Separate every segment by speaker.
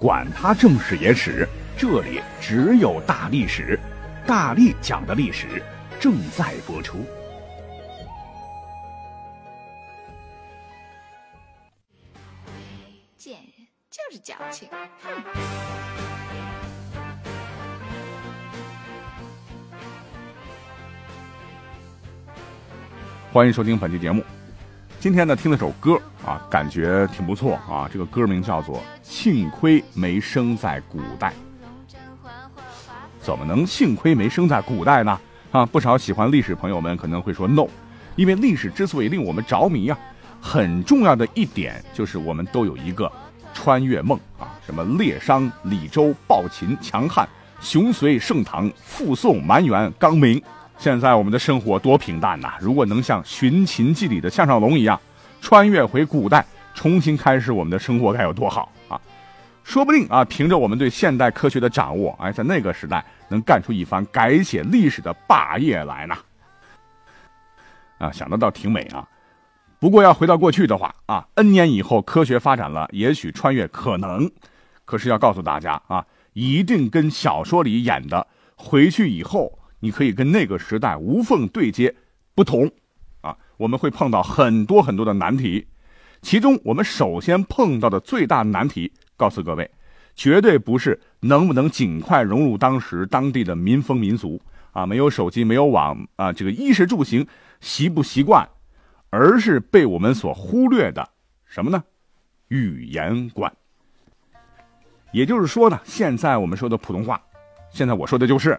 Speaker 1: 管他正史野史。这里只有大历史，大力讲的历史正在播出。
Speaker 2: 贱人就是矫情，哼！
Speaker 3: 欢迎收听本期节目。今天呢，听了首歌啊，感觉挺不错啊。这个歌名叫做《幸亏没生在古代》。怎么能幸亏没生在古代呢？啊，不少喜欢历史朋友们可能会说 no，因为历史之所以令我们着迷啊，很重要的一点就是我们都有一个穿越梦啊，什么列商、李周、暴秦、强汉、雄隋、盛唐、复宋、蛮元、刚明。现在我们的生活多平淡呐！如果能像《寻秦记》里的项少龙一样，穿越回古代，重新开始我们的生活，该有多好啊！说不定啊，凭着我们对现代科学的掌握，哎，在那个时代能干出一番改写历史的霸业来呢。啊，想的倒挺美啊。不过要回到过去的话啊，N 年以后科学发展了，也许穿越可能。可是要告诉大家啊，一定跟小说里演的回去以后，你可以跟那个时代无缝对接不同。啊，我们会碰到很多很多的难题，其中我们首先碰到的最大难题。告诉各位，绝对不是能不能尽快融入当时当地的民风民俗啊，没有手机，没有网啊，这个衣食住行习不习惯，而是被我们所忽略的什么呢？语言观。也就是说呢，现在我们说的普通话，现在我说的就是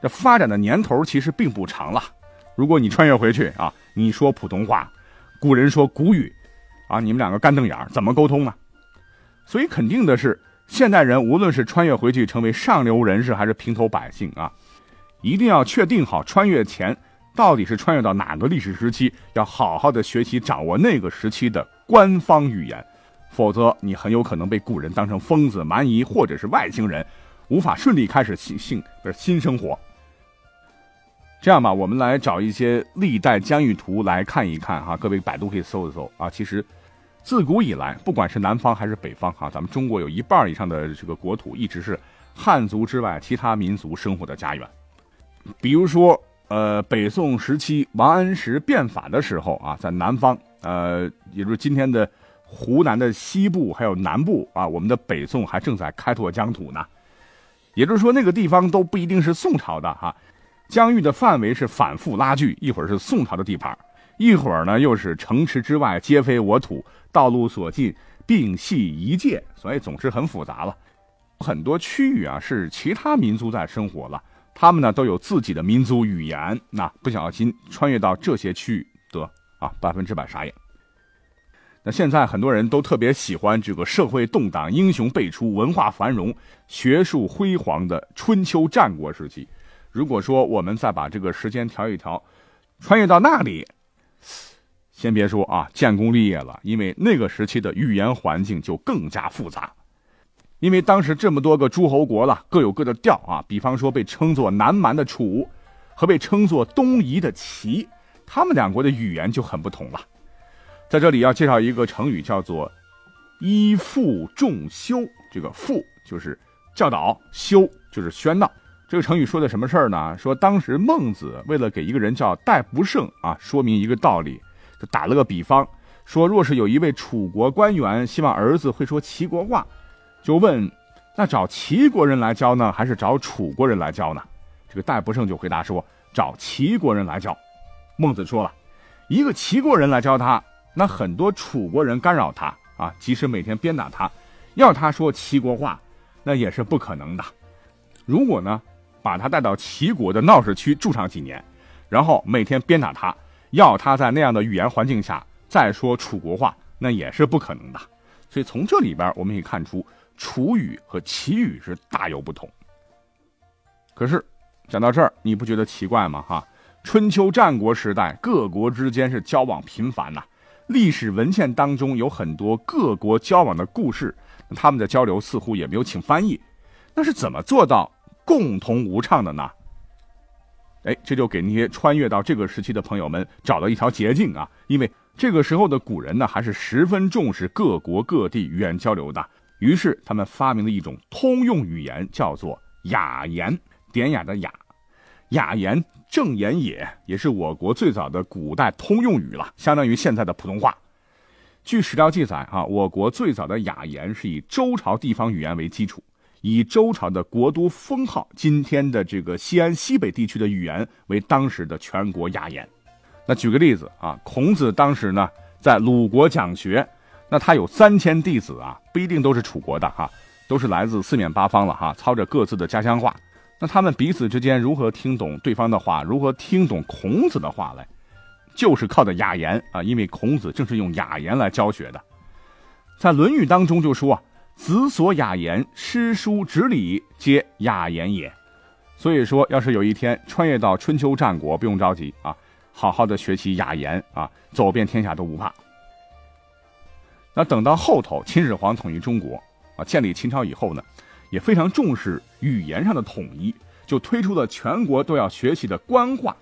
Speaker 3: 这发展的年头其实并不长了。如果你穿越回去啊，你说普通话，古人说古语，啊，你们两个干瞪眼怎么沟通呢？所以肯定的是，现代人无论是穿越回去成为上流人士，还是平头百姓啊，一定要确定好穿越前到底是穿越到哪个历史时期，要好好的学习掌握那个时期的官方语言，否则你很有可能被古人当成疯子、蛮夷或者是外星人，无法顺利开始新新不是新生活。这样吧，我们来找一些历代疆域图来看一看哈，各位百度可以搜一搜啊，其实。自古以来，不管是南方还是北方，哈，咱们中国有一半以上的这个国土一直是汉族之外其他民族生活的家园。比如说，呃，北宋时期王安石变法的时候啊，在南方，呃，也就是今天的湖南的西部还有南部啊，我们的北宋还正在开拓疆土呢。也就是说，那个地方都不一定是宋朝的哈，疆域的范围是反复拉锯，一会儿是宋朝的地盘，一会儿呢又是城池之外皆非我土。道路所尽，并系一界，所以总之很复杂了。很多区域啊是其他民族在生活了，他们呢都有自己的民族语言。那不小心穿越到这些区域，得啊百分之百傻眼。那现在很多人都特别喜欢这个社会动荡、英雄辈出、文化繁荣、学术辉煌的春秋战国时期。如果说我们再把这个时间调一调，穿越到那里。先别说啊，建功立业了，因为那个时期的语言环境就更加复杂，因为当时这么多个诸侯国了，各有各的调啊。比方说被称作南蛮的楚，和被称作东夷的齐，他们两国的语言就很不同了。在这里要介绍一个成语，叫做“依附众修”。这个“附”就是教导，“修”就是喧闹。这个成语说的什么事儿呢？说当时孟子为了给一个人叫戴不胜啊，说明一个道理。就打了个比方，说若是有一位楚国官员希望儿子会说齐国话，就问：那找齐国人来教呢，还是找楚国人来教呢？这个戴不胜就回答说：找齐国人来教。孟子说了，一个齐国人来教他，那很多楚国人干扰他啊，即使每天鞭打他，要他说齐国话，那也是不可能的。如果呢，把他带到齐国的闹市区住上几年，然后每天鞭打他。要他在那样的语言环境下再说楚国话，那也是不可能的。所以从这里边我们可以看出，楚语和齐语是大有不同。可是，讲到这儿，你不觉得奇怪吗？哈，春秋战国时代，各国之间是交往频繁呐。历史文献当中有很多各国交往的故事，他们的交流似乎也没有请翻译，那是怎么做到共同无畅的呢？哎，这就给那些穿越到这个时期的朋友们找到一条捷径啊！因为这个时候的古人呢，还是十分重视各国各地语言交流的，于是他们发明了一种通用语言，叫做雅言，典雅的雅，雅言。正言也，也是我国最早的古代通用语了，相当于现在的普通话。据史料记载，啊，我国最早的雅言是以周朝地方语言为基础，以周朝的国都封号，今天的这个西安西北地区的语言为当时的全国雅言。那举个例子啊，孔子当时呢在鲁国讲学，那他有三千弟子啊，不一定都是楚国的哈，都是来自四面八方了哈，操着各自的家乡话。那他们彼此之间如何听懂对方的话，如何听懂孔子的话来，就是靠的雅言啊！因为孔子正是用雅言来教学的。在《论语》当中就说啊：“子所雅言，诗书直礼，皆雅言也。”所以说，要是有一天穿越到春秋战国，不用着急啊，好好的学习雅言啊，走遍天下都不怕。那等到后头秦始皇统一中国啊，建立秦朝以后呢？也非常重视语言上的统一，就推出了全国都要学习的官话，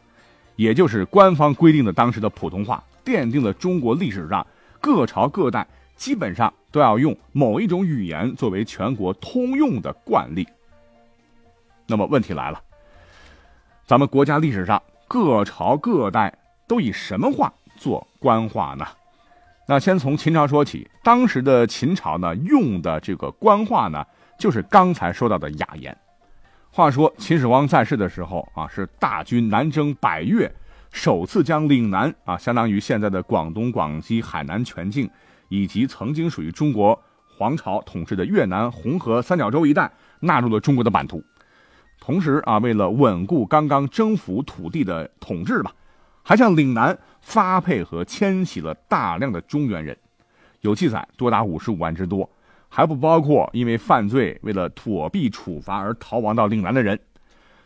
Speaker 3: 也就是官方规定的当时的普通话，奠定了中国历史上各朝各代基本上都要用某一种语言作为全国通用的惯例。那么问题来了，咱们国家历史上各朝各代都以什么话做官话呢？那先从秦朝说起，当时的秦朝呢，用的这个官话呢。就是刚才说到的雅言。话说秦始皇在世的时候啊，是大军南征百越，首次将岭南啊，相当于现在的广东、广西、海南全境，以及曾经属于中国皇朝统治的越南、红河三角洲一带纳入了中国的版图。同时啊，为了稳固刚刚征服土地的统治吧，还向岭南发配和迁徙了大量的中原人，有记载多达五十五万之多。还不包括因为犯罪为了躲避处罚而逃亡到岭南的人。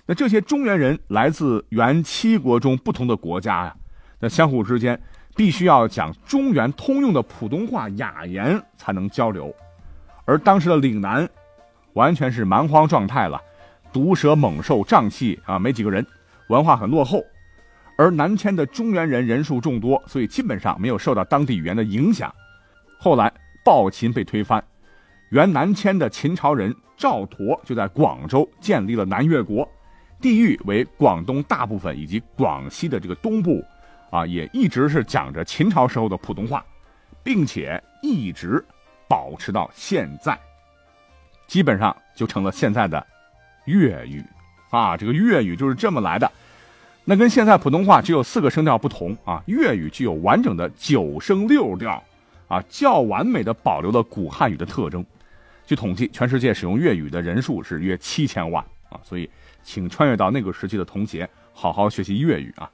Speaker 3: 那这些中原人来自原七国中不同的国家呀，那相互之间必须要讲中原通用的普通话雅言才能交流。而当时的岭南完全是蛮荒状态了，毒蛇猛兽瘴气啊，没几个人，文化很落后。而南迁的中原人人数众多，所以基本上没有受到当地语言的影响。后来暴秦被推翻。原南迁的秦朝人赵佗就在广州建立了南越国，地域为广东大部分以及广西的这个东部，啊，也一直是讲着秦朝时候的普通话，并且一直保持到现在，基本上就成了现在的粤语，啊，这个粤语就是这么来的。那跟现在普通话只有四个声调不同啊，粤语具有完整的九声六调，啊，较完美的保留了古汉语的特征。据统计，全世界使用粤语的人数是约七千万啊，所以请穿越到那个时期的同学好好学习粤语啊。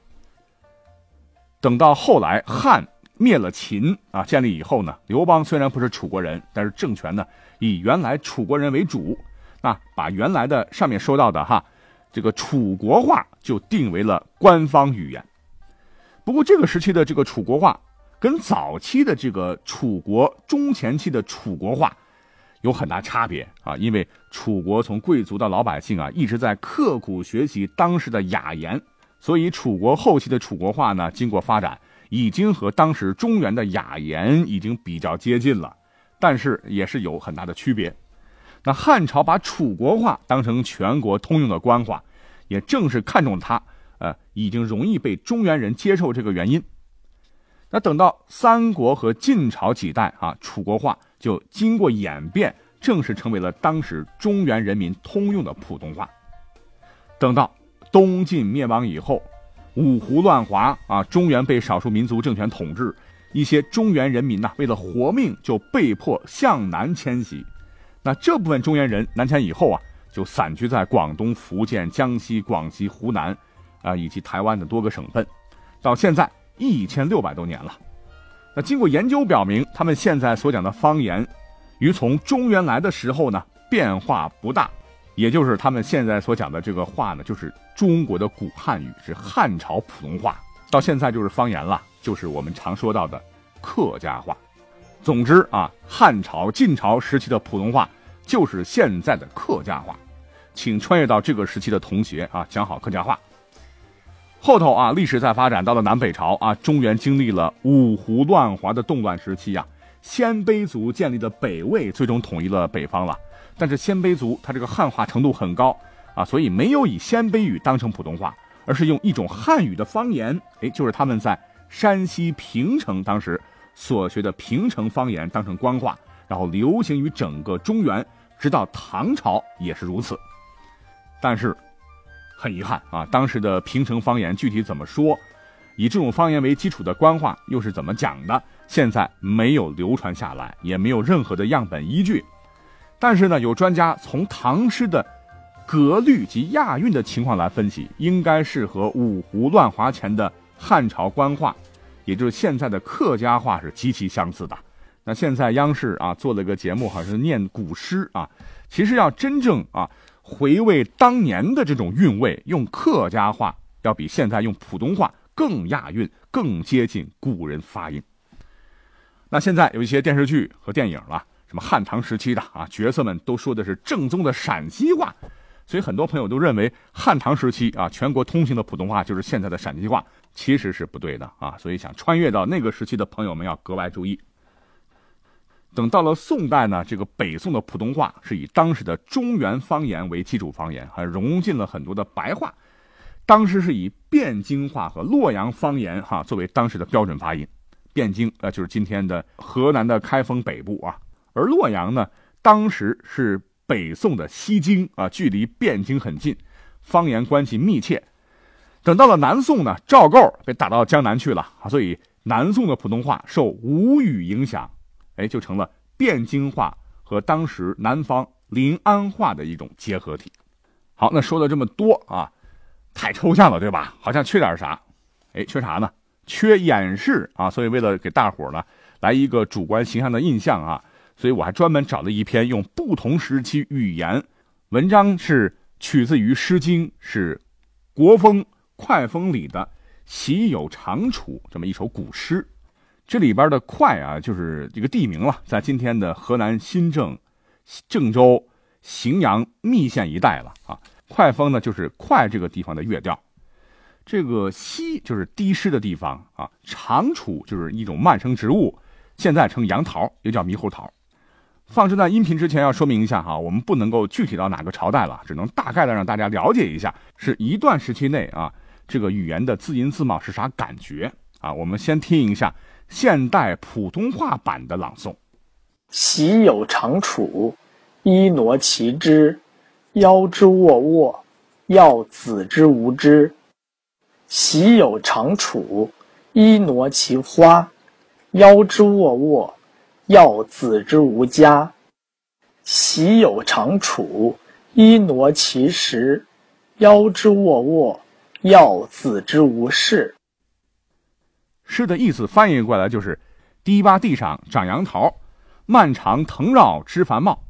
Speaker 3: 等到后来汉灭了秦啊，建立以后呢，刘邦虽然不是楚国人，但是政权呢以原来楚国人为主，那，把原来的上面说到的哈这个楚国话就定为了官方语言。不过这个时期的这个楚国话跟早期的这个楚国中前期的楚国话。有很大差别啊，因为楚国从贵族到老百姓啊，一直在刻苦学习当时的雅言，所以楚国后期的楚国话呢，经过发展，已经和当时中原的雅言已经比较接近了，但是也是有很大的区别。那汉朝把楚国话当成全国通用的官话，也正是看中它，呃，已经容易被中原人接受这个原因。那等到三国和晋朝几代啊，楚国话。就经过演变，正式成为了当时中原人民通用的普通话。等到东晋灭亡以后，五胡乱华啊，中原被少数民族政权统治，一些中原人民呐，为了活命，就被迫向南迁徙。那这部分中原人南迁以后啊，就散居在广东、福建、江西、广西、湖南啊，以及台湾的多个省份，到现在一千六百多年了。那经过研究表明，他们现在所讲的方言，与从中原来的时候呢变化不大，也就是他们现在所讲的这个话呢，就是中国的古汉语，是汉朝普通话，到现在就是方言了，就是我们常说到的客家话。总之啊，汉朝、晋朝时期的普通话就是现在的客家话，请穿越到这个时期的同学啊，讲好客家话。后头啊，历史在发展到了南北朝啊，中原经历了五胡乱华的动乱时期呀，鲜卑族建立的北魏最终统一了北方了。但是鲜卑族他这个汉化程度很高啊，所以没有以鲜卑语当成普通话，而是用一种汉语的方言，哎，就是他们在山西平城当时所学的平城方言当成官话，然后流行于整个中原，直到唐朝也是如此。但是很遗憾啊，当时的平城方言具体怎么说，以这种方言为基础的官话又是怎么讲的，现在没有流传下来，也没有任何的样本依据。但是呢，有专家从唐诗的格律及押韵的情况来分析，应该是和五胡乱华前的汉朝官话，也就是现在的客家话是极其相似的。那现在央视啊做了个节目，好像是念古诗啊，其实要真正啊回味当年的这种韵味，用客家话要比现在用普通话更押韵，更接近古人发音。那现在有一些电视剧和电影了。什么汉唐时期的啊，角色们都说的是正宗的陕西话，所以很多朋友都认为汉唐时期啊，全国通行的普通话就是现在的陕西话，其实是不对的啊。所以想穿越到那个时期的朋友们要格外注意。等到了宋代呢，这个北宋的普通话是以当时的中原方言为基础方言，还融进了很多的白话。当时是以汴京话和洛阳方言哈作为当时的标准发音。汴京呃就是今天的河南的开封北部啊。而洛阳呢，当时是北宋的西京啊，距离汴京很近，方言关系密切。等到了南宋呢，赵构被打到江南去了啊，所以南宋的普通话受吴语影响，哎，就成了汴京话和当时南方临安话的一种结合体。好，那说了这么多啊，太抽象了，对吧？好像缺点啥？哎，缺啥呢？缺演示啊！所以为了给大伙呢来一个主观形象的印象啊。所以我还专门找了一篇用不同时期语言文章，是取自于《诗经》，是《国风·快风》里的“习有长处”这么一首古诗。这里边的“快”啊，就是一个地名了，在今天的河南新郑、郑州、荥阳密县一带了啊。快风呢，就是“快”这个地方的乐调。这个“西”就是低湿的地方啊。长处就是一种蔓生植物，现在称杨桃，又叫猕猴桃。放这段音频之前要说明一下哈，我们不能够具体到哪个朝代了，只能大概的让大家了解一下，是一段时期内啊，这个语言的字音字貌是啥感觉啊？我们先听一下现代普通话版的朗诵：
Speaker 4: 喜有长处，一挪其枝，腰之沃沃，要子之无知；喜有长处，一挪其花，腰之沃沃。要子之无家，喜有长处，一挪其实；腰之沃沃，要子之无事。
Speaker 3: 诗的意思翻译过来就是：堤洼地上长杨桃，蔓长藤绕枝繁茂，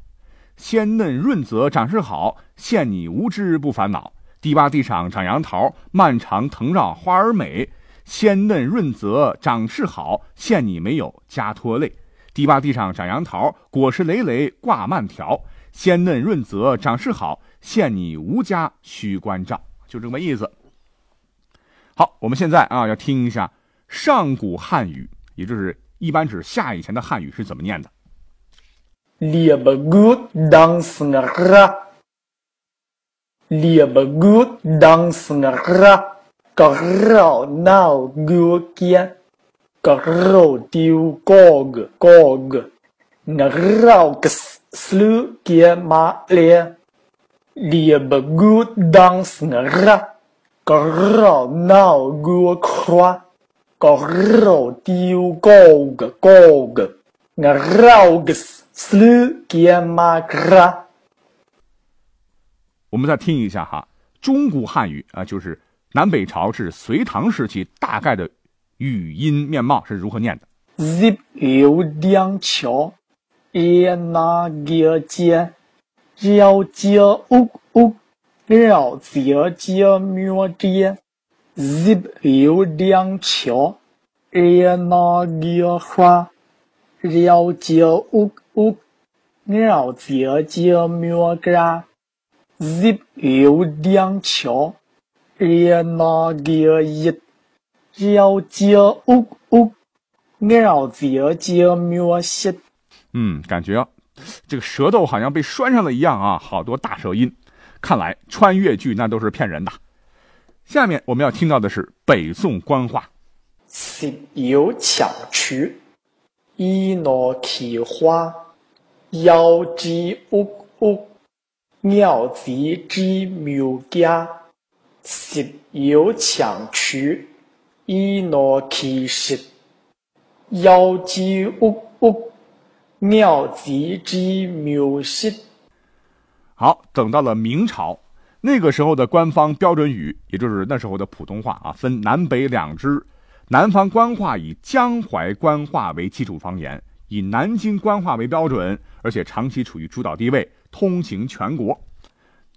Speaker 3: 鲜嫩润泽长势好，现你无知不烦恼。堤坝地上长杨桃，蔓长藤绕花儿美，鲜嫩润泽长势好，现你没有家拖累。堤坝地上长杨桃，果实累累挂蔓条，鲜嫩润泽长势好，现你无家须关照，就这么意思。好，我们现在啊要听一下上古汉语，也就是一般指夏以前的汉语是怎么念的。
Speaker 4: 列不古当斯那哈，列不古当斯那哈，搞绕闹古见。个肉丢高个高个，那肉个死死给马咧，列不古当时那热，个肉闹个夸，个肉丢高个高个，那肉个死死给马热。
Speaker 3: 我们再听一下哈，中古汉语啊，就是南北朝至隋唐时期大概的。语音面貌是如何念的
Speaker 4: ？zip 有两桥，一那个间，绕街屋屋，绕街街庙街，日有两桥，热闹热花，绕街屋屋，绕街街庙街，日有两桥，热闹热热，绕街屋屋，绕街街庙西。
Speaker 3: 嗯，感觉这个舌头好像被拴上了一样啊，好多大舌音。看来穿越剧那都是骗人的。下面我们要听到的是北宋官话：
Speaker 4: 十有巧曲，一诺奇花，遥知屋屋，鸟子之묘家。十有强曲，一诺奇石，遥知屋屋。妙极之妙心。
Speaker 3: 好，等到了明朝，那个时候的官方标准语，也就是那时候的普通话啊，分南北两支。南方官话以江淮官话为基础方言，以南京官话为标准，而且长期处于主导地位，通行全国。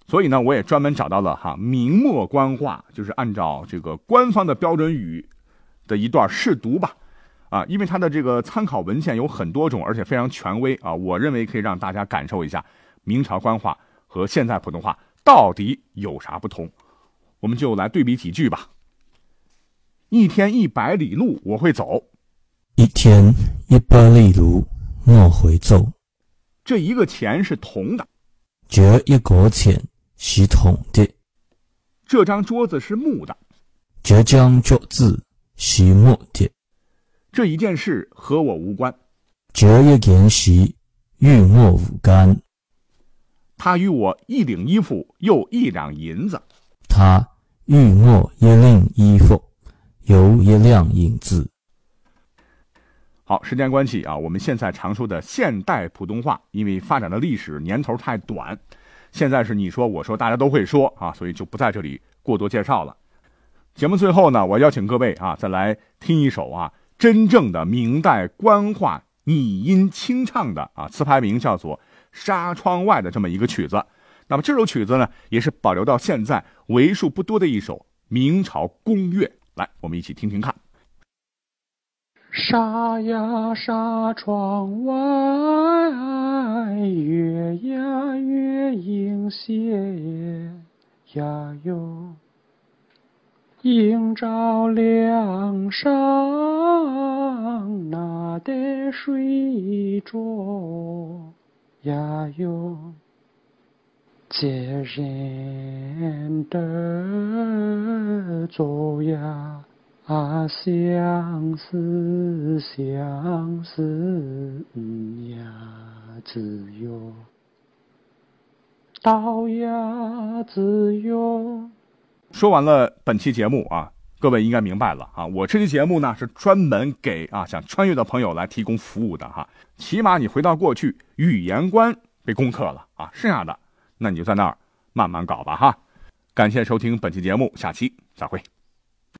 Speaker 3: 所以呢，我也专门找到了哈明末官话，就是按照这个官方的标准语的一段试读吧。啊，因为它的这个参考文献有很多种，而且非常权威啊，我认为可以让大家感受一下明朝官话和现在普通话到底有啥不同。我们就来对比几句吧。一天一百里路我会走，
Speaker 5: 一天一百里路我会走。
Speaker 3: 这一个钱是铜的，
Speaker 5: 这一个钱是铜的。
Speaker 3: 这张桌子是木的，
Speaker 5: 这张桌子是木的。
Speaker 3: 这一件事和我无关，
Speaker 5: 这一件事与我无干。
Speaker 3: 他与我一领衣服，又一两银子。
Speaker 5: 他与我一领衣服，又一两银子。
Speaker 3: 好，时间关系啊，我们现在常说的现代普通话，因为发展的历史年头太短，现在是你说我说大家都会说啊，所以就不在这里过多介绍了。节目最后呢，我邀请各位啊，再来听一首啊。真正的明代官话拟音清唱的啊，词牌名叫做《纱窗外》的这么一个曲子。那么这首曲子呢，也是保留到现在为数不多的一首明朝宫乐。来，我们一起听听看。
Speaker 6: 纱呀纱窗外，月呀月影斜呀哟。映照梁上那的水桌呀哟，接人的走呀啊，相思相思呀，自由，到呀自由。
Speaker 3: 说完了本期节目啊，各位应该明白了啊。我这期节目呢是专门给啊想穿越的朋友来提供服务的哈。起码你回到过去，语言关被攻克了啊，剩下的那你就在那儿慢慢搞吧哈。感谢收听本期节目，下期再会。